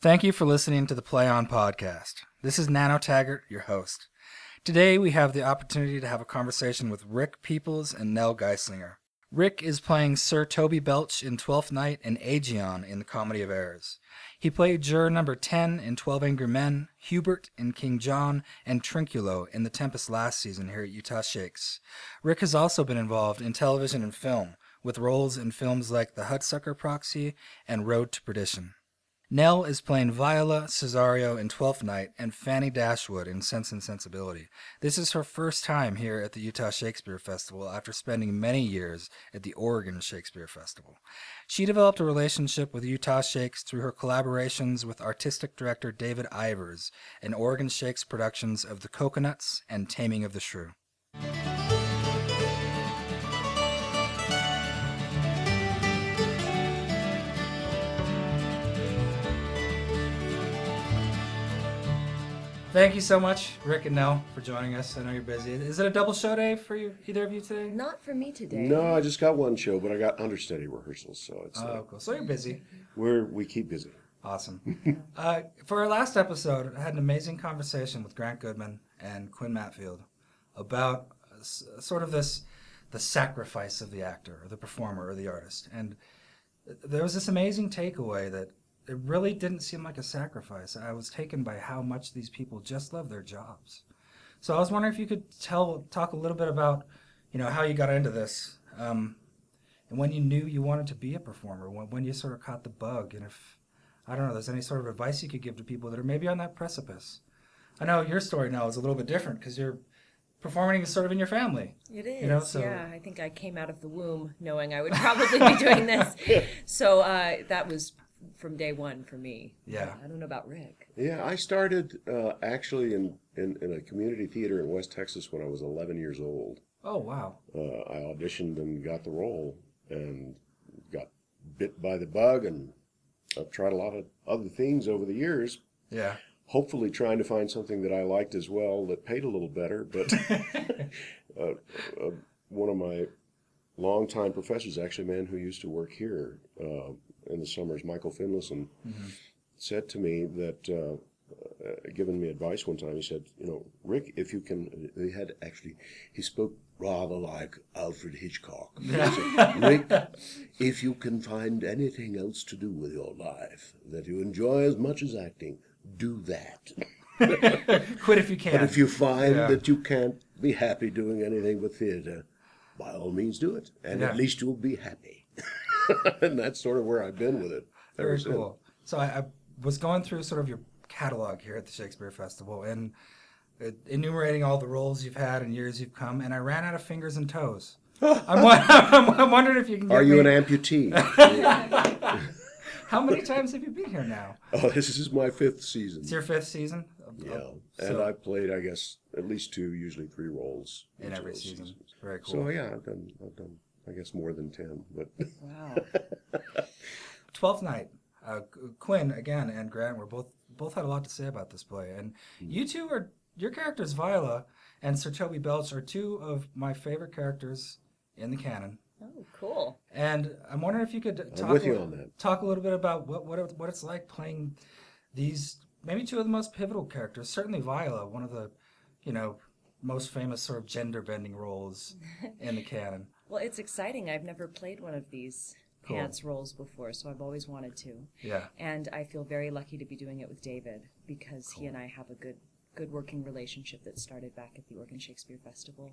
Thank you for listening to the Play On podcast. This is Nano Taggart, your host. Today we have the opportunity to have a conversation with Rick Peoples and Nell Geisslinger. Rick is playing Sir Toby Belch in Twelfth Night and Aegeon in The Comedy of Errors. He played juror number 10 in 12 Angry Men, Hubert in King John, and Trinculo in The Tempest last season here at Utah Shakes. Rick has also been involved in television and film, with roles in films like The Hudsucker Proxy and Road to Perdition. Nell is playing Viola Cesario in Twelfth Night and Fanny Dashwood in Sense and Sensibility. This is her first time here at the Utah Shakespeare Festival after spending many years at the Oregon Shakespeare Festival. She developed a relationship with Utah Shakes through her collaborations with artistic director David Ivers in Oregon Shakes productions of The Cocoanuts and Taming of the Shrew. Thank you so much, Rick and Nell, for joining us. I know you're busy. Is it a double show day for you, either of you today? Not for me today. No, I just got one show, but I got understudy rehearsals, so it's uh, Oh, cool. So you're busy. we're we keep busy. Awesome. uh, for our last episode, I had an amazing conversation with Grant Goodman and Quinn Mattfeld about uh, s- sort of this the sacrifice of the actor or the performer or the artist. And there was this amazing takeaway that it really didn't seem like a sacrifice. I was taken by how much these people just love their jobs. So I was wondering if you could tell talk a little bit about, you know, how you got into this, um, and when you knew you wanted to be a performer, when, when you sort of caught the bug, and if I don't know, there's any sort of advice you could give to people that are maybe on that precipice. I know your story now is a little bit different because you're performing is sort of in your family. It is. You know, so- yeah, I think I came out of the womb knowing I would probably be doing this. So uh, that was from day one for me. Yeah. I don't know about Rick. Yeah, I started uh, actually in, in in a community theater in West Texas when I was 11 years old. Oh wow. Uh, I auditioned and got the role, and got bit by the bug, and I've tried a lot of other things over the years. Yeah. Hopefully, trying to find something that I liked as well that paid a little better, but. uh, uh, one of my longtime professors, actually a man who used to work here uh, in the summers, Michael Finlayson, said to me that, uh, uh, given me advice one time, he said, you know, Rick, if you can, he had actually, he spoke rather like Alfred Hitchcock. Said, Rick, if you can find anything else to do with your life that you enjoy as much as acting, do that. Quit if you can. But if you find Yeah. that you can't be happy doing anything but theater, by all means do it. And Yeah. at least you'll be happy. and that's sort of where I've been with it. Very since. cool. So I, I was going through sort of your catalog here at the Shakespeare Festival and enumerating all the roles you've had and years you've come, and I ran out of fingers and toes. I'm, I'm, I'm wondering if you can. Are you me, an amputee? How many times have you been here now? oh, this is my fifth season. It's your fifth season. of- yeah. of- and I've played, I guess, at least two, usually three roles in every season. seasons. Very cool. So yeah, I've done, I've done, I guess, more than ten. But Wow. Twelfth Night. Uh, Quinn again and Grant were both both had a lot to say about this play, and Hmm. you two are your characters Viola and Sir Toby Belch are two of my favorite characters in the canon. Oh, cool. And I'm wondering if you could talk with a, you on that. talk a little bit about what what what it's like playing these maybe two of the most pivotal characters. Certainly Viola, one of the you know most famous sort of gender bending roles in the canon. Well, it's exciting. I've never played one of these Cool. pants roles before, so I've always wanted to. Yeah. And I feel very lucky to be doing it with David because he and I have a good good working relationship that started back at the Oregon Shakespeare Festival.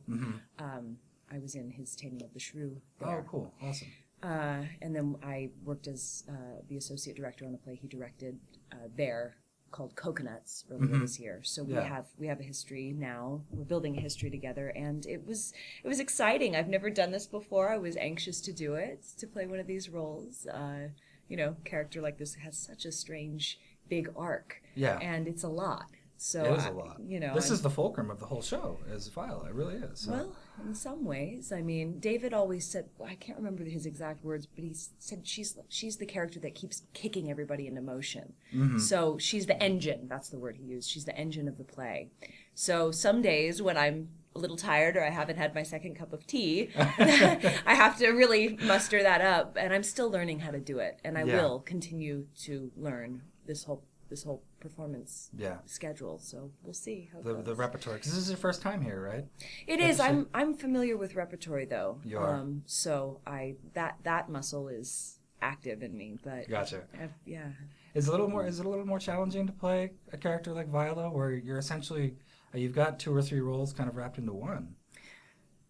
Um, I was in his Taming of the Shrew there. Mm-hmm. Oh, cool, awesome. Uh, and then I worked as uh, the associate director on a play he directed uh, there called Cocoanuts earlier this year. So we Yeah. have we have a history now. We're building a history together, and it was it was exciting. I've never done this before. I was anxious to do it to play one of these roles. Uh, you know, character like this has such a strange big arc. Yeah. and it's a lot. So It is I- a lot. You know, this I'm- is the fulcrum of the whole show, is Viola. It really is. So. well, in some ways, I mean, David always said I can't remember his exact words, but he said she's she's the character that keeps kicking everybody into motion. Mm-hmm. So she's the engine. That's the word he used. She's the engine of the play. So some days when I'm a little tired or I haven't had my second cup of tea, I have to really muster that up, and I'm still learning how to do it, and I Yeah. will continue to learn this whole this whole performance Yeah. schedule. So we'll see how The, the repertoire, because this is your first time here, right? It is. I'm I'm familiar with repertory though. You are. Um, so I that that muscle is active in me, but Gotcha. I've- yeah. Is it a little more? Is it a little more challenging to play a character like Viola, where you're essentially you've got two or three roles kind of wrapped into one?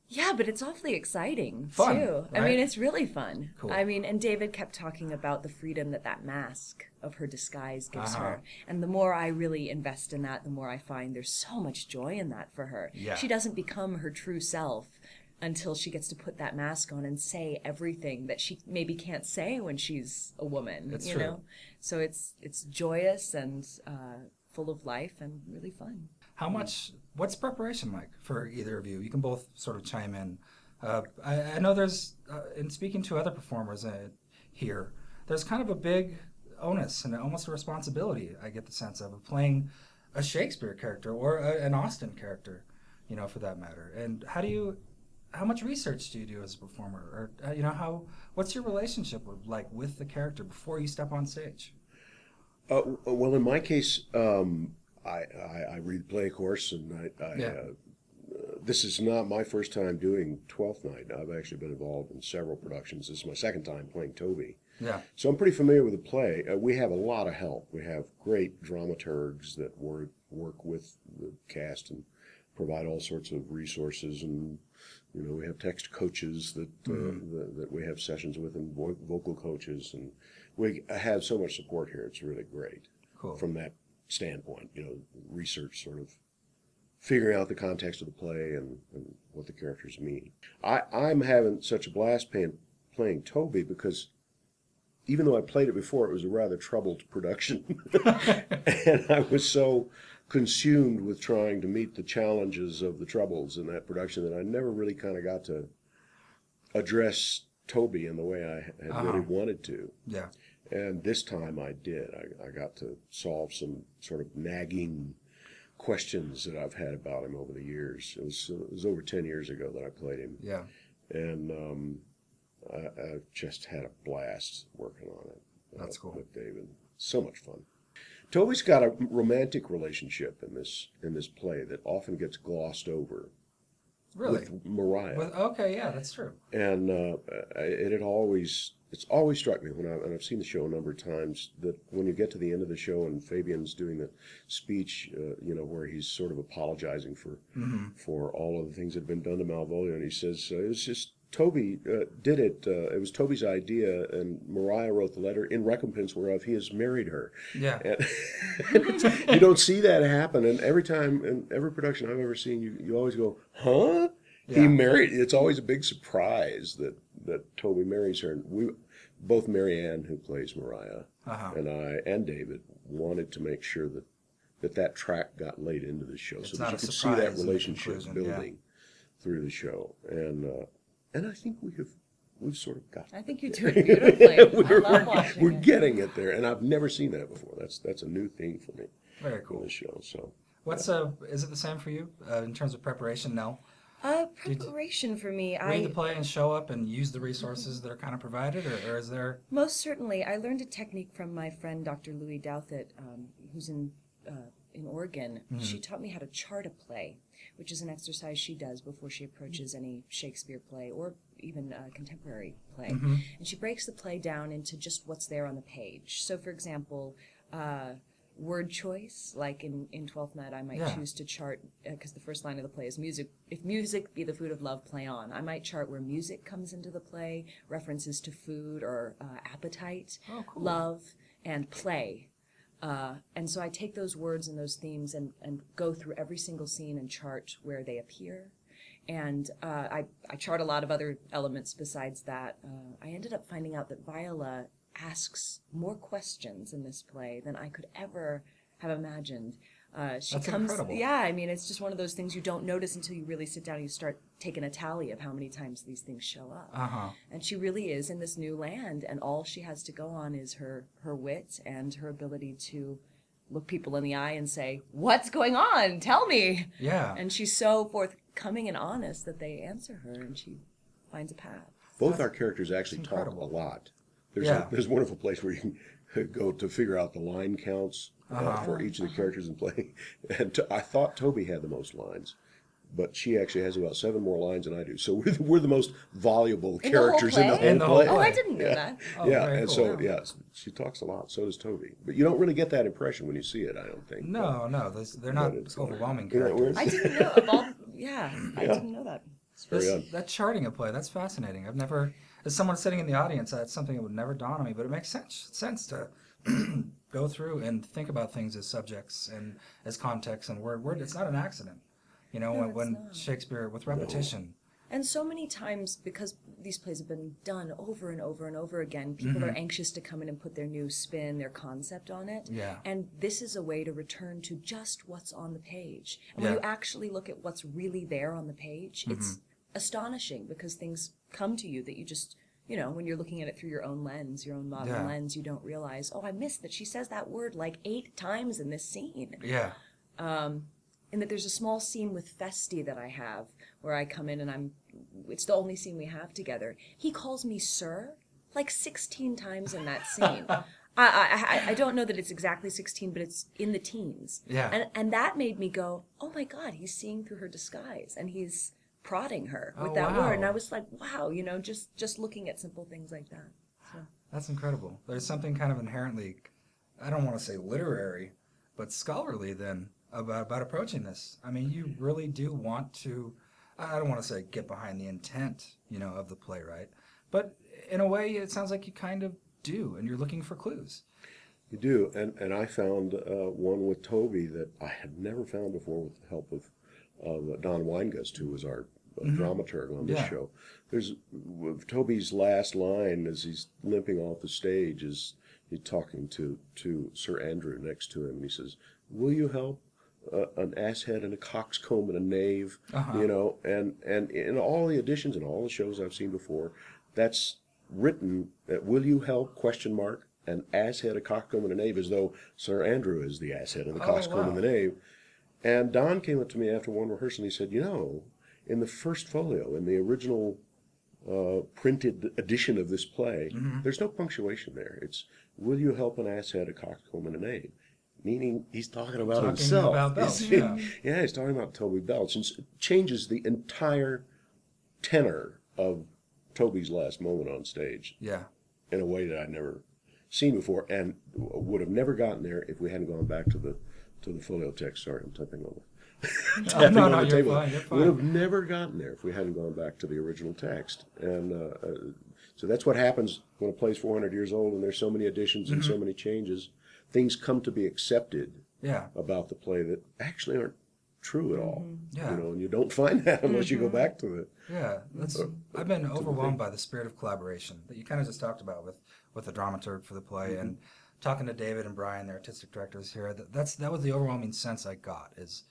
Yeah, but it's awfully exciting Fun, too. I mean, it's really fun. Cool. I mean, and David kept talking about the freedom that that mask of her disguise gives Uh-huh. her. And the more I really invest in that, the more I find there's so much joy in that for her. Yeah. She doesn't become her true self until she gets to put that mask on and say everything that she maybe can't say when she's a woman. That's you true. know, so it's it's joyous and uh, full of life and really fun. How much? What's preparation like for either of you? You can both sort of chime in. Uh, I, I know there's, uh, in speaking to other performers uh, here, there's kind of a big onus and almost a responsibility. I get the sense of, of playing a Shakespeare character or a, an Austen character, you know, for that matter. And how do you? How much research do you do as a performer, or uh, you know, how? What's your relationship with, like with the character before you step on stage? Uh, well, in my case, um, I, I, I read the play, of course, and I, I Yeah. uh, this is not my first time doing Twelfth Night. I've actually been involved in several productions. This is my second time playing Toby. Yeah. So I'm pretty familiar with the play. Uh, we have a lot of help. We have great dramaturgs that work work with the cast and provide all sorts of resources, and you know we have text coaches that uh, that, that we have sessions with, and vo- vocal coaches, and we have so much support here. It's really great Cool. from that standpoint. You know, research sort of figuring out the context of the play and, and what the characters mean. I, I'm having such a blast playing, playing Toby because even though I played it before, it was a rather troubled production. and I was so consumed with trying to meet the challenges of the troubles in that production that I never really kind of got to address Toby in the way I had Uh-huh. really wanted to. Yeah. And this time I did. I, I got to solve some sort of nagging questions that I've had about him over the years. It was, it was over 10 years ago that I played him. Yeah. And um, I, I just had a blast working on it. uh, That's cool. With David. So much fun. Toby's got a romantic relationship in this in this play that often gets glossed over Really. with Maria With, okay. Yeah, that's true. and uh, it had always it's always struck me when I and I've seen the show a number of times that when you get to the end of the show and Fabian's doing the speech, uh, you know, where he's sort of apologizing for for all of the things that have been done to Malvolio, and he says uh, it was just Toby uh, did it. Uh, it was Toby's idea, and Maria wrote the letter in recompense whereof he has married her. Yeah. You don't see that happen, and every time in every production I've ever seen, you you always go, "Huh." Yeah. He married. It's always a big surprise that that Toby marries her. And we, both Marianne, who plays Maria, Uh-huh. and I and David wanted to make sure that that that track got laid into the show, It's so that you could see that relationship conclusion, yeah. building through the show. And uh, and I think we have we've sort of got. I think you do it beautifully. I we're, love watching we're it. getting it there, and I've never seen that before. That's that's a new thing for me Very in cool. the show. So What's uh? Is it the same for you uh, in terms of preparation? No. Uh, Did- preparation for me. I read the I play and show up and use the resources that are kind of provided, or, or is there? most certainly I learned a technique from my friend Dr. Lue Douthit, um, who's in uh, in Oregon. She taught me how to chart a play, which is an exercise she does before she approaches any Shakespeare play or even a contemporary play. And she breaks the play down into just what's there on the page. So, for example. Uh, Word choice, like in in Twelfth Night, I might Yeah. choose to chart because the first line of the play is music. If music be the food of love, play on. I might chart where music comes into the play, references to food or uh, appetite, Oh, cool. love, and play. Uh, and so I take those words and those themes and, and go through every single scene and chart where they appear. And uh, I, I chart a lot of other elements besides that. Uh, I ended up finding out that Viola asks more questions in this play than I could ever have imagined. Uh, she That's comes, incredible. yeah. I mean, it's just one of those things you don't notice until you really sit down and you start taking a tally of how many times these things show up. Uh huh. And she really is in this new land, and all she has to go on is her her wit and her ability to look people in the eye and say, "What's going on? Tell me." Yeah. And she's so forthcoming and honest that they answer her, and she finds a path. both our characters actually talk a lot. There's Yeah. a, there's a wonderful place where you can go to figure out the line counts uh, Uh-huh. for each of the characters in play, and to, I thought Toby had the most lines. But she actually has about seven more lines than I do. So we're the, we're the most voluble In the whole characters in the play? whole In the whole play. Oh. I didn't know Yeah. that. Oh, yeah, very and cool. so yeah, she talks a lot. So does Toby, but you don't really get that impression when you see it. I don't think. No, no, those, they're not But it's- overwhelming Isn't that characters. weird? I didn't know. Of all, yeah, I Yeah. didn't know that. It's very This- odd. that charting a play, that's fascinating. I've never, as someone sitting in the audience, that's something that would never dawn on me, but it makes sense sense to go through and think about things as subjects and as context and word. Word, it's not an accident. You know, No, when, when not. Shakespeare, with repetition. And so many times, because these plays have been done over and over and over again, people Mm-hmm. are anxious to come in and put their new spin, their concept on it. Yeah. And this is a way to return to just what's on the page. And when Yeah. Mm-hmm. you actually look at what's really there on the page, it's astonishing because things come to you that you just, you know, when you're looking at it through your own lens, your own modern Yeah. lens, you don't realize, oh, I missed that she says that word like eight times in this scene Yeah. um, and that there's a small scene with Feste that I have where I come in and I'm it's the only scene we have together. He calls me sir like 16 times in that scene. I, I I I don't know that it's exactly 16, but it's in the teens. Yeah. And and that made me go, oh my God, he's seeing through her disguise and he's prodding her with Oh, that word. And. I was like, wow, you know, just just looking at simple things like that. So That's incredible. There's something kind of inherently, I don't want to say literary, but scholarly then about, about approaching this. I mean, you really do want to, I don't want to say get behind the intent, you know, of the playwright, but in a way, it sounds like you kind of do, and you're looking for clues. You do, and and I found uh, one with Toby that I had never found before with the help of of Don Weingust, who was our uh, dramaturg on this Yeah. show. There's Toby's last line as he's limping off the stage is he's talking to to Sir Andrew next to him, and he says, "Will you help?" Uh, an asshead and a coxcomb and a knave, Uh-huh. you know, and and in all the editions and all the shows I've seen before, that's written. At, Will you help? Question mark. An asshead, a coxcomb, and a knave, as though Sir Andrew is the asshead and the Oh, coxcomb and the knave. And Don came up to me after one rehearsal and he said, You know, in the first folio, in the original uh, printed edition of this play, Mm-hmm. there's no punctuation there. It's, Will you help an ass asshead, a coxcomb, and a knave? Meaning he's talking about Talking himself. about Belch, yeah. yeah, he's talking about Toby Belch. And changes the entire tenor of Toby's last moment on stage Yeah. in a way that I'd never seen before, and would have never gotten there if we hadn't gone back to the to the folio text. Sorry, I'm typing the, Oh, tapping no, on no, the you're table. fine, you're Would have never gotten there if we hadn't gone back to the original text, and uh, uh, so that's what happens when a play's 400 years old and there's so many additions and Mm-hmm. so many changes. Things come to be accepted Yeah. about the play that actually aren't true at all. Mm-hmm. Yeah. You know, and you don't find that unless you go back to it. Yeah, that's. I've been overwhelmed by the spirit of collaboration that you kind of just talked about with with the dramaturg for the play and talking to David and Brian, the artistic directors here. That, that's that was the overwhelming sense I got. Is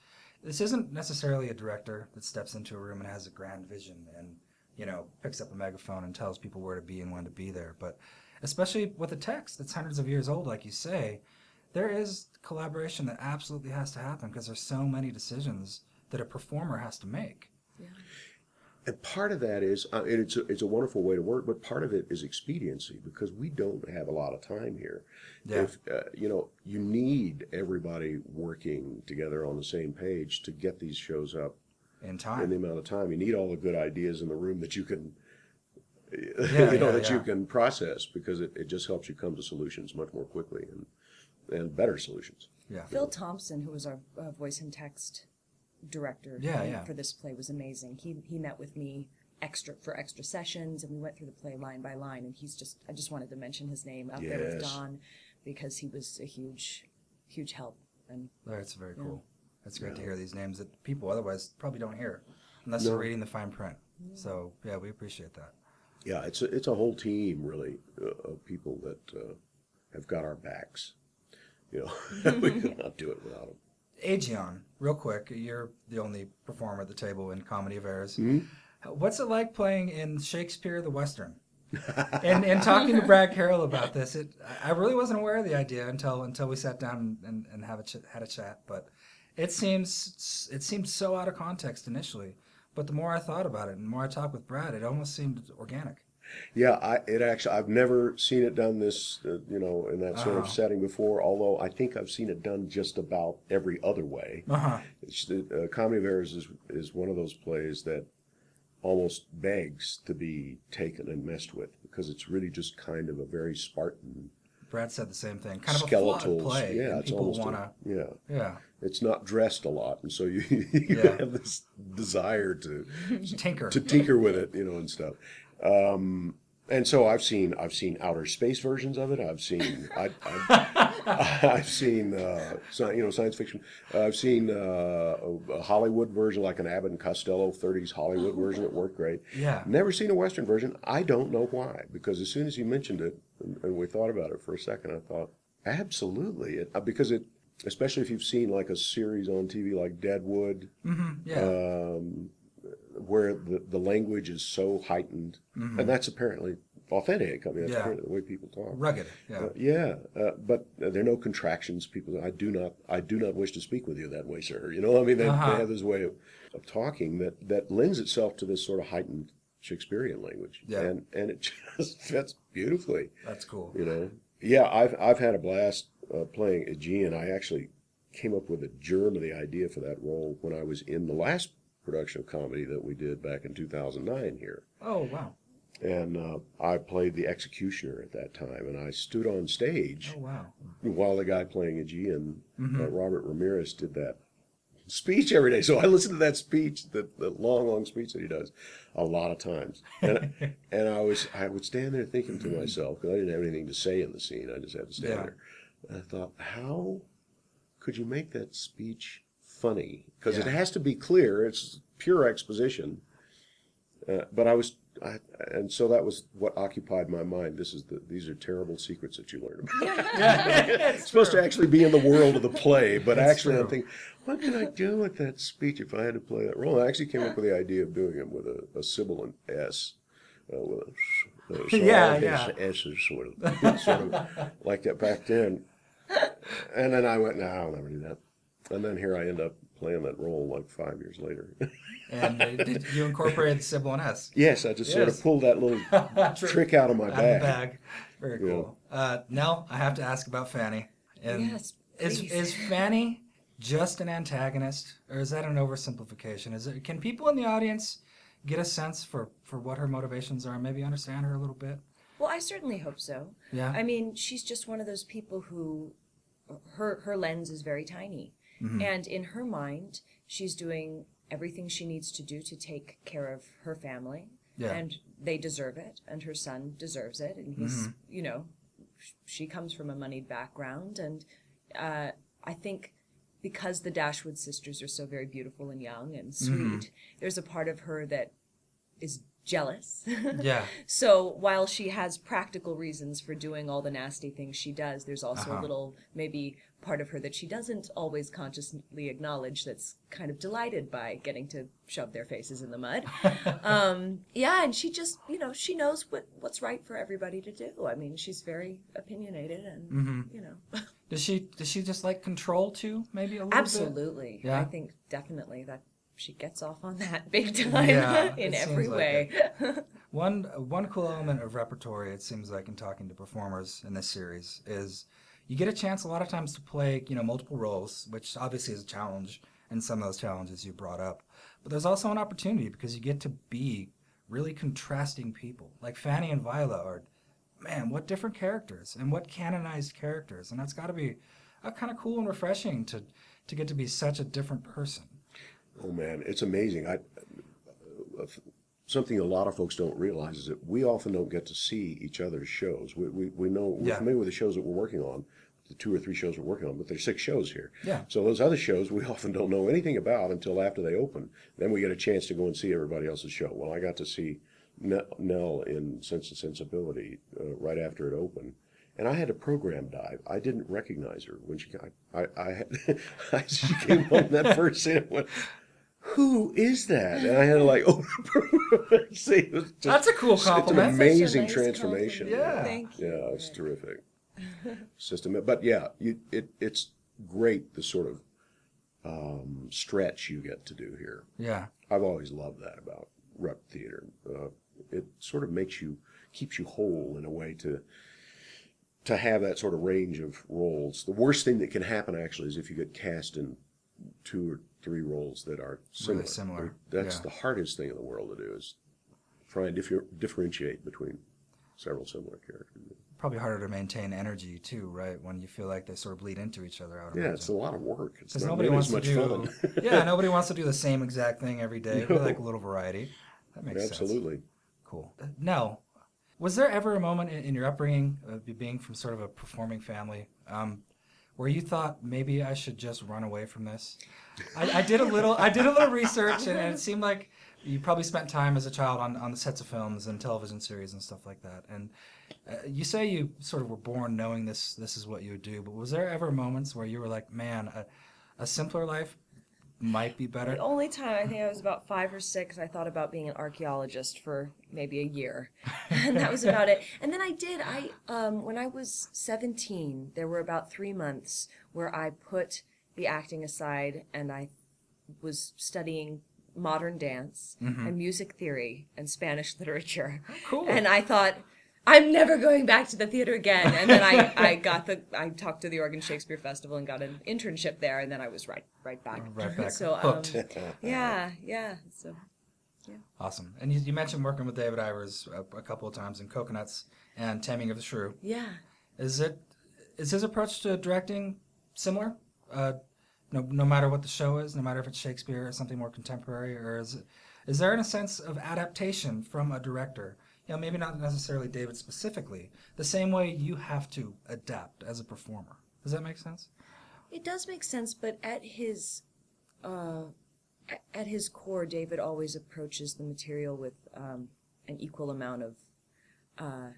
this isn't necessarily a director that steps into a room and has a grand vision and you know picks up a megaphone and tells people where to be and when to be there, but especially with a text that's hundreds of years old, like you say, there is collaboration that absolutely has to happen because there's so many decisions that a performer has to make. And part of that is, uh, and it's a, it's a wonderful way to work, but part of it is expediency because we don't have a lot of time here. Yeah. If uh, you know, you need everybody working together on the same page to get these shows up In time, in the amount of time. You need all the good ideas in the room that you can, Yeah, you know, yeah, that you can process because it, it just helps you come to solutions much more quickly and and better solutions. Yeah. Phil Thompson, who was our uh, voice and text director Yeah, for, yeah. for this play, was amazing. He he met with me extra for extra sessions, and we went through the play line by line. And he's just I just wanted to mention his name out there with Don because he was a huge huge help. And That's very cool. That's great to hear these names that people otherwise probably don't hear unless they're reading the fine print. So yeah, we appreciate that. Yeah, it's a, it's a whole team really uh, of people that uh, have got our backs. You know, we could not do it without them. Aegeon, real quick, you're the only performer at the table in Comedy of Errors. Mm-hmm. What's it like playing in Shakespeare the Western? and and talking to Brad Carroll about this, it I really wasn't aware of the idea until until we sat down and, and have a ch- had a chat. But it seems it seemed so out of context initially. But the more I thought about it and the more I talked with Brad, it almost seemed organic. Yeah, I it actually I've never seen it done this uh, you know in that sort Uh-huh. of setting before. Although I think I've seen it done just about every other way. Uh huh. It's the, uh, Comedy of Errors is is one of those plays that almost begs to be taken and messed with because it's really just kind of a very Spartan Brad said the same thing. Kind of a skeletal. play. yeah, and it's people almost a- want to. yeah. Yeah. It's not dressed a lot, and so you, you Yeah. have this desire to Tinker. to tinker with it, you know, and stuff. Um, and so I've seen I've seen outer space versions of it. I've seen I, I've, I've seen uh, you know science fiction. I've seen uh, a, a Hollywood version like an Abbott and Costello '30s Hollywood version that worked great. Yeah. Never seen a Western version. I don't know why because as soon as you mentioned it and, and we thought about it for a second, I thought absolutely it uh, because it especially if you've seen like a series on TV like Deadwood Yeah. um, where the, the language is so heightened, and that's apparently authentic. I mean, that's Yeah. the way people talk. Rugged. Yeah. Uh, yeah, uh, but there are no contractions. People, I do not, I do not wish to speak with you that way, sir. You know, I mean, they, Uh-huh. they have this way of, of talking that that lends itself to this sort of heightened Shakespearean language, Yeah. and and it just fits beautifully. That's cool. You know, yeah, I've I've had a blast uh, playing Aegeon. I actually came up with a germ of the idea for that role when I was in the last production of comedy that we did back in 2009 here. Oh wow. And uh, I played the executioner at that time, and I stood on stage Oh wow. while the guy playing Aegeon, Mm-hmm. uh, Robert Ramirez, did that speech every day. So I listened to that speech, that, that long, long speech that he does, a lot of times. And, and I was, I would stand there thinking to myself, because I didn't have anything to say in the scene. I just had to stand Yeah. there. And I thought, how could you make that speech funny? Because it has to be clear. It's pure exposition. Uh, but I was, I, and so that was what occupied my mind. This is the, these are terrible secrets that you learn about. it's supposed to actually be in the world of the play, but It's actually I'm thinking, what can I do with that speech if I had to play that role? I actually came up with the idea of doing it with a, a sibilant S. Uh, with a, uh, so Yeah, all yeah. S's sort of, sort of like that back then. And then I went, no, I'll never do that. And then here I end up playing that role like five years later. And uh, did you incorporated the sibilant S? yes, I just sort of pulled that little trick out of my Out of bag. the bag. Very cool. Uh, Nell, I have to ask about Fanny. And Yes, is please. is Fanny just an antagonist, or is that an oversimplification? Is it? Can people in the audience get a sense for for what her motivations are? Maybe understand her a little bit. Well, I certainly hope so. Yeah. I mean, she's just one of those people who her her lens is very tiny. Mm-hmm. And in her mind, she's doing everything she needs to do to take care of her family. Yeah. And they deserve it and her son deserves it and he's, Mm-hmm. you know, she comes from a moneyed background and uh, I think because the Dashwood sisters are so very beautiful and young and sweet, Mm-hmm. there's a part of her that is jealous. Yeah. So while she has practical reasons for doing all the nasty things she does, there's also Uh-huh. a little maybe part of her that she doesn't always consciously acknowledge that's kind of delighted by getting to shove their faces in the mud. um, yeah, and she just, you know, she knows what, what's right for everybody to do. I mean, she's very opinionated and, Mm-hmm. you know, Does she does she just like control too? Maybe a little bit. absolutely. Yeah. I think definitely that she gets off on that big time Yeah, in every like way. One one cool element of repertory, it seems like, in talking to performers in this series, is you get a chance a lot of times to play, you know, multiple roles, which obviously is a challenge, and some of those challenges you brought up. But there's also an opportunity because you get to be really contrasting people, like Fanny and Viola are. Man, what different characters and what canonized characters, and that's got to be uh, kind of cool and refreshing to to get to be such a different person. Oh man, it's amazing. I uh, something a lot of folks don't realize is that we often don't get to see each other's shows. We we, we know we're Yeah. familiar with the shows that we're working on, the two or three shows we're working on, but there's six shows here. Yeah. So those other shows we often don't know anything about until after they open. Then we get a chance to go and see everybody else's show. Well, I got to see Nell in Sense and Sensibility uh, right after it opened. And I had a program dive. I didn't recognize her when she I I, I she came on that first scene. And went, who is that? And I had to like, oh, see, it was just, That's a cool compliment. It's an compliment. Such a amazing nice transformation. compliment. Yeah. Thank you. Yeah, it's terrific. System, but yeah, you, it it's great the sort of um, stretch you get to do here. Yeah. I've always loved that about rep theater. Uh, it sort of makes you keeps you whole in a way to to have that sort of range of roles. The worst thing that can happen actually is if you get cast in two or three roles that are similar. similar, That's yeah. the hardest thing in the world to do is try and differ- differentiate between several similar characters. Probably harder to maintain energy too, right? When you feel like they sort of bleed into each other. Yeah, imagine. it's a lot of work. It's not nobody wants as much to do. fun. yeah, nobody wants to do the same exact thing every day. No. like a little variety. That makes sense. Absolutely. Cool. Now, was there ever a moment in, in your upbringing, uh, being from sort of a performing family, um, where you thought maybe I should just run away from this? I, I did a little. I did a little research, and, and it seemed like you probably spent time as a child on, on the sets of films and television series and stuff like that. And uh, you say you sort of were born knowing this this is what you would do, but was there ever moments where you were like, man, a, a simpler life might be better? The only time I think I was about five or six, I thought about being an archaeologist for maybe a year, and that was about it. And then I did. I um, when I was seventeen, there were about three months where I put the acting aside and I was studying modern dance and music theory and Spanish literature. Cool. And I thought. I'm never going back to the theater again. And then I, I got the I talked to the Oregon Shakespeare Festival and got an internship there, and then I was right right back. Right back, so um, yeah, yeah. So yeah. Awesome. And you, you mentioned working with David Ivers a, a couple of times in Cocoanuts and Taming of the Shrew. yeah. Is it is his approach to directing similar? Uh, no, no matter what the show is, no matter if it's Shakespeare or something more contemporary, or is it, is there in a sense of adaptation from a director? You know, maybe not necessarily David specifically, the same way you have to adapt as a performer. Does that make sense? It does make sense, but at his uh, at his core, David always approaches the material with um, an equal amount of uh,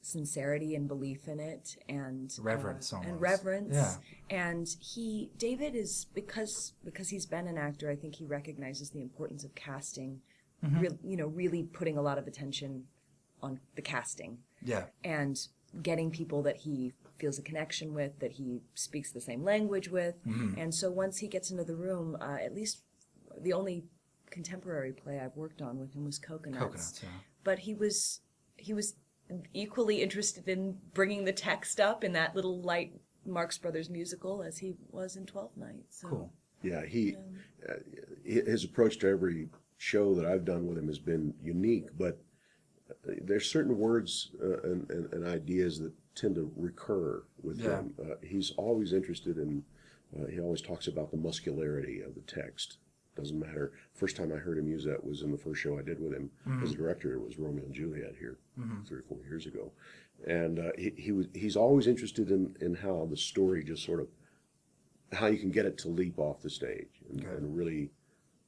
sincerity and belief in it, and Reverence uh, and reverence. Yeah. And he, David, is because because he's been an actor. I think he recognizes the importance of casting. Mm-hmm. Real, you know, really putting a lot of attention on the casting Yeah. and getting people that he feels a connection with, that he speaks the same language with. Mm-hmm. And so once he gets into the room, uh, at least the only contemporary play I've worked on with him was Cocoanuts. Cocoanuts. Yeah. But he was he was equally interested in bringing the text up in that little light Marx Brothers musical as he was in Twelfth Night. So. Cool. Yeah, he uh, his approach to every show that I've done with him has been unique, but uh, there's certain words uh, and, and, and ideas that tend to recur with Yeah. him. Uh, he's always interested in. Uh, he always talks about the muscularity of the text. Doesn't matter. First time I heard him use that was in the first show I did with him as a director. It was Romeo and Juliet here three or four years ago, and uh, he, he was he's always interested in in how the story just sort of how you can get it to leap off the stage and, Good. and really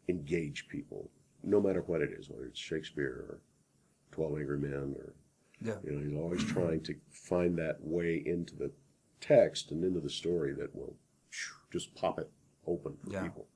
engage people, no matter what it is, whether it's Shakespeare or Twelve Angry Men, or Yeah. you know, he's always trying to find that way into the text and into the story that will just pop it open for Yeah. people.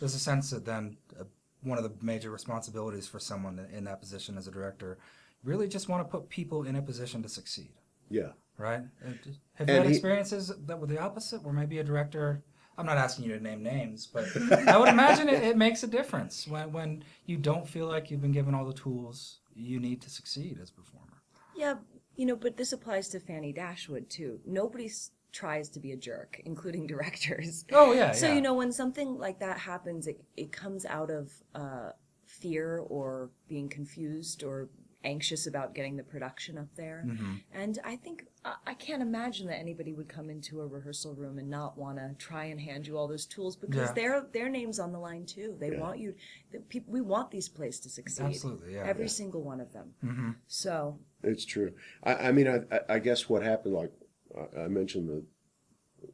There's a sense that then uh, one of the major responsibilities for someone in that position as a director really just want to put people in a position to succeed. Yeah, right? Have you And had he- experiences that were the opposite, where maybe a director? I'm not asking you to name names, but I would imagine it, it makes a difference when when you don't feel like you've been given all the tools you need to succeed as a performer. Yeah, you know, but this applies to Fanny Dashwood too. Nobody s- tries to be a jerk, including directors. Oh yeah, So yeah. you know, when something like that happens, it it comes out of uh, fear or being confused or anxious about getting the production up there. Mm-hmm. And I think I I can't imagine that anybody would come into a rehearsal room and not want to try and hand you all those tools because Yeah. their their name's on the line too. They Yeah. want you. The peop we want these plays to succeed. Absolutely, yeah. Every Yeah. single one of them. hmm So it's true. I, I mean, I, I- I guess what happened, like I- I mentioned the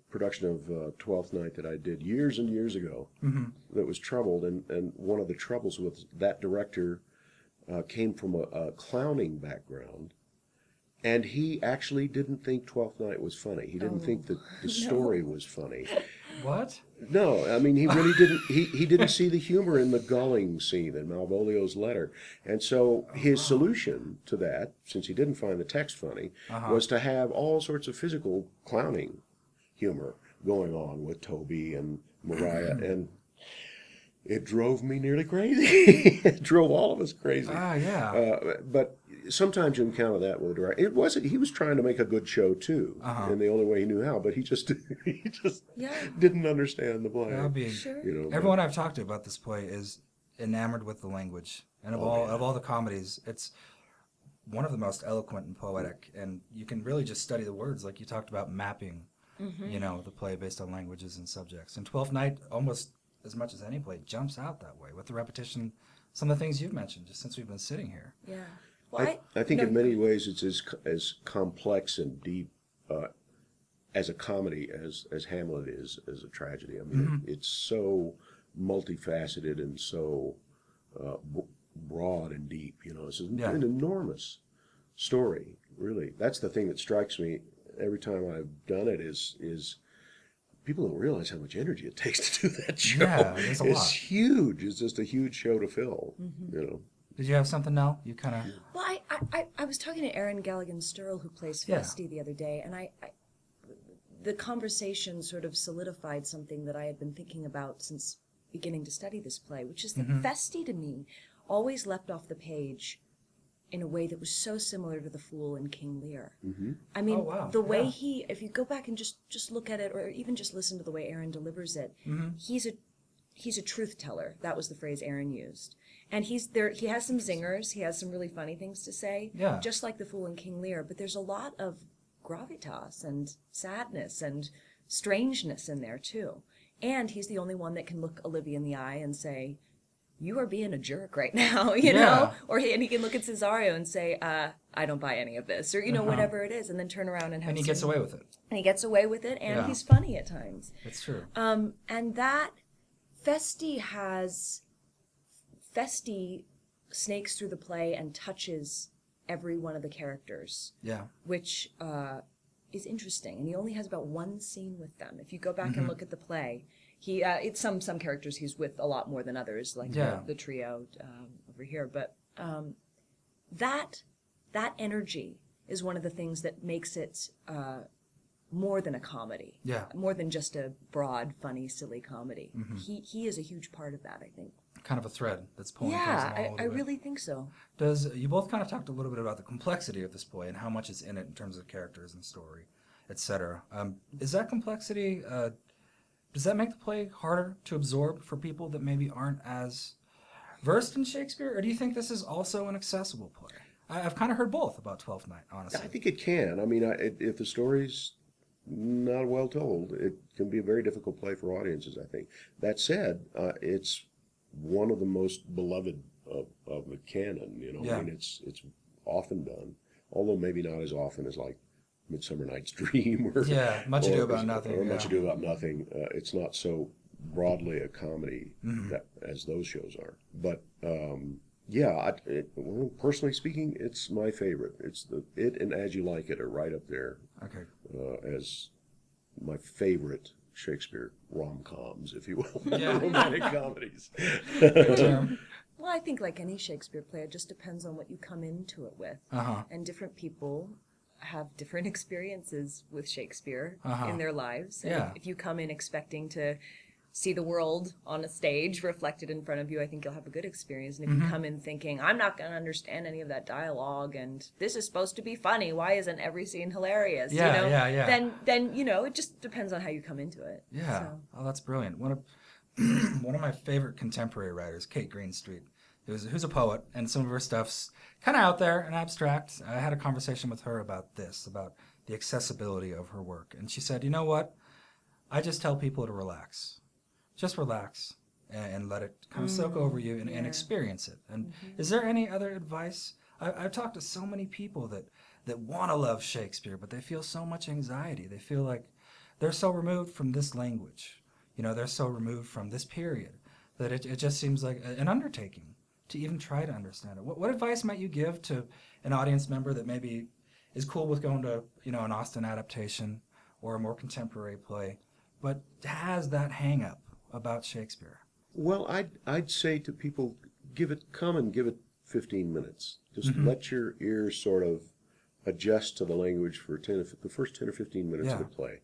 production of uh, Twelfth Night that I did years and years ago hmm that was troubled, and, and one of the troubles with that director uh, came from a, a clowning background, and he actually didn't think Twelfth Night was funny. He didn't think that the story was funny. What? No, I mean he really didn't. He, he didn't see the humor in the gulling scene in Malvolio's letter, and so his solution to that, since he didn't find the text funny, Uh-huh. was to have all sorts of physical clowning humor going on with Toby and Maria, and it drove me nearly crazy. it drove all of us crazy. Ah, yeah. Uh, but sometimes you encounter that with a director. It wasn't. He was trying to make a good show too, Uh-huh. in the only way he knew how. But he just he just Yeah. didn't understand the play. That'll be Sure. You know, but- everyone I've talked to about this play is enamored with the language, and of Oh, all yeah. of all the comedies, it's one of the most eloquent and poetic. And you can really just study the words, like you talked about mapping, Mm-hmm. you know, the play based on languages and subjects. And Twelfth Night, almost as much as any play, jumps out that way with the repetition. Some of the things you've mentioned just since we've been sitting here. Yeah. Well, I, I think no, in many ways it's as as complex and deep uh, as a comedy as as Hamlet is as a tragedy. I mean, Mm-hmm. it, it's so multifaceted and so uh, b- broad and deep. You know, it's an, Yeah. an enormous story. Really, that's the thing that strikes me every time I've done it. Is is people don't realize how much energy it takes to do that show. Yeah, there's a it's lot. huge. It's just a huge show to fill. Mm-hmm. You know. Did you have something, Nell? You kind of. Well, I, I, I, I was talking to Aaron Galligan-Stierle, who plays Yeah. Feste, the other day, and I, I, the conversation sort of solidified something that I had been thinking about since beginning to study this play, which is that Mm-hmm. Feste to me always leapt off the page in a way that was so similar to the Fool in King Lear. Mm-hmm. I mean, Oh, wow. the way Yeah. he, if you go back and just just look at it, or even just listen to the way Aaron delivers it, Mm-hmm. he's a he's a truth teller. That was the phrase Aaron used. And he's there he has some zingers, he has some really funny things to say. Yeah. Just like the Fool in King Lear, but there's a lot of gravitas and sadness and strangeness in there too. And he's the only one that can look Olivia in the eye and say, you are being a jerk right now, you know? Or he, and he can look at Cesario and say, uh, I don't buy any of this, or you know, Uh-huh. whatever it is, and then turn around and have And he gets away with it. and he gets away with it, and Yeah. he's funny at times. That's true. Um, and that Feste has Feste snakes through the play and touches every one of the characters, Yeah. which uh, is interesting. And he only has about one scene with them. If you go back Mm-hmm. and look at the play, he uh, it's some some characters he's with a lot more than others, like Yeah. the, the trio um, over here. But um, that that energy is one of the things that makes it uh, more than a comedy Yeah. more than just a broad, funny, silly comedy. Mm-hmm. He he is a huge part of that, I think. Kind of a thread that's pulling yeah, I, I really think so. Does you both kind of talked a little bit about the complexity of this play and how much is in it in terms of characters and story, etc. Um, is that complexity? Uh, does that make the play harder to absorb for people that maybe aren't as versed in Shakespeare, or do you think this is also an accessible play? I, I've kind of heard both about Twelfth Night, honestly. I think it can. I mean, I, it, if the story's not well told, it can be a very difficult play for audiences. I think. That said, uh, it's one of the most beloved of, of the canon. You know, Yeah. I mean, it's it's often done, although maybe not as often as like Midsummer Night's Dream or Yeah, Much Ado or- About Nothing, Or Much yeah. Ado About Nothing. Uh, it's not so broadly a comedy Mm-hmm. that, as those shows are, but. Um, yeah, I, it, well, personally speaking, it's my favorite. It's the it and As You Like It are right up there okay. uh, as my favorite Shakespeare rom coms, if you will, Yeah. romantic comedies. Well, I think like any Shakespeare play, it just depends on what you come into it with, Uh huh. and different people have different experiences with Shakespeare Uh-huh. in their lives. And Yeah. if, you come in expecting to see the world on a stage reflected in front of you, I think you'll have a good experience. And if Mm-hmm. you come in thinking, I'm not going to understand any of that dialogue and this is supposed to be funny, why isn't every scene hilarious? Yeah, you know? yeah, yeah. Then then, you know, it just depends on how you come into it. Yeah. So, Oh, that's brilliant. One of one of my favorite contemporary writers, Kate Greenstreet, who's who's a poet, and some of her stuff's kind of out there and abstract. I had a conversation with her about this, about the accessibility of her work, and she said, "You know what? I just tell people to relax, just relax." And, and let it kind of soak over mm, you and, and experience it. And mm-hmm. is there any other advice? I, I've talked to so many people that, that want to love Shakespeare, but they feel so much anxiety. They feel like they're so removed from this language. You know, they're so removed from this period that it, it just seems like a- an undertaking to even try to understand it. What, what advice might you give to an audience member that maybe is cool with going to, you know, an Austen adaptation or a more contemporary play, but has that hang up about Shakespeare? well, I'd I'd say to people, give it come and give it fifteen minutes. Just let your ears sort of adjust to the language for ten, the first ten or fifteen minutes of the play.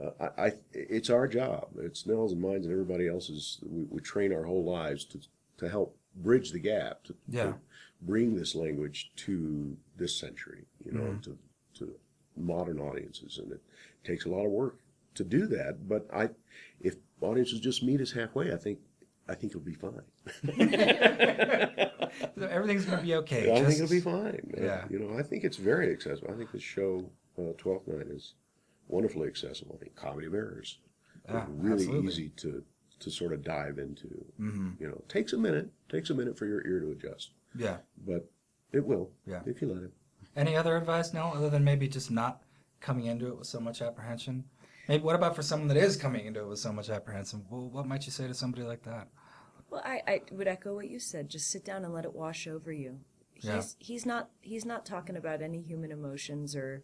uh, I, I, it's our job. It's Nell's and mine and everybody else's. We, we train our whole lives to to help bridge the gap to, Yeah. to bring this language to this century. You know, Mm-hmm. to to modern audiences, and it takes a lot of work to do that. But I, if audiences just meet us halfway, I think I think it'll be fine. So Everything's gonna be okay. I think it'll be fine. Uh, Yeah. you know, I think it's very accessible. I think the show uh, Twelfth Night is wonderfully accessible. I think Comedy of Errors really absolutely. easy to to sort of dive into. Mm-hmm. You know, takes a minute. Takes a minute for your ear to adjust, Yeah. but it will. Yeah. If you let it. Any other advice, Nell, other than maybe just not coming into it with so much apprehension? Maybe what about for someone that is coming into it with so much apprehension? Well, what might you say to somebody like that? Well, I, I would echo what you said. Just sit down and let it wash over you. He's Yeah. he's not he's not talking about any human emotions or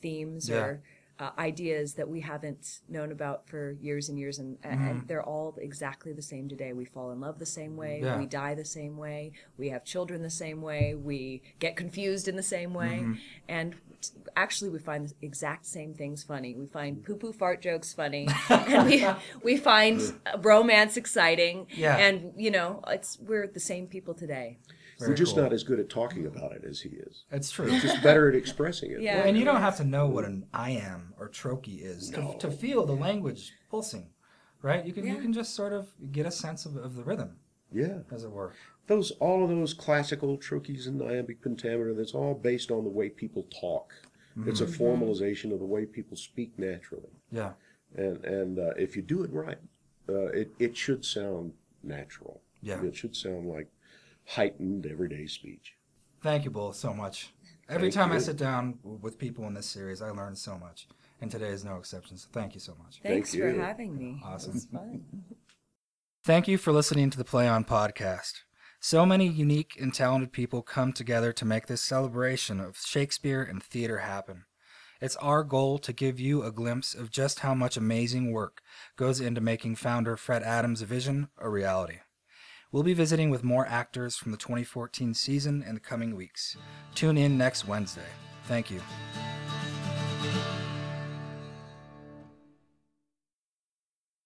themes Yeah. or uh, ideas that we haven't known about for years and years, and, Mm-hmm. and they're all exactly the same today. We fall in love the same way. Yeah. We die the same way. We have children the same way. We get confused in the same way, Mm-hmm. and t- actually, we find the exact same things funny. We find poo poo fart jokes funny, and we we find romance exciting. Yeah. and you know, it's we're the same people today. We're just cool. not as good at talking about it as he is. It's true. Just better at expressing it. Yeah. Well, and you don't have to know what an iamb or trochee is to, No. to feel the language pulsing, right? You can you can just sort of get a sense of, of the rhythm, Yeah. as it were. Those all of those classical trochees and iambic pentameter. That's all based on the way people talk. It's a formalization of the way people speak naturally. Yeah. and and uh, if you do it right, uh, it it should sound natural. Yeah. it should sound like heightened everyday speech. Thank you both so much. Every Thank time I sit down with people in this series, I learn so much, and today is no exception. So thank you so much. Thanks for you. having me. Awesome. It fun. Thank you for listening to the Play On podcast. So many unique and talented people come together to make this celebration of Shakespeare and theater happen. It's our goal to give you a glimpse of just how much amazing work goes into making founder Fred Adams' vision a reality. We'll be visiting with more actors from the 2014 season in the coming weeks. Tune in next Wednesday. Thank you.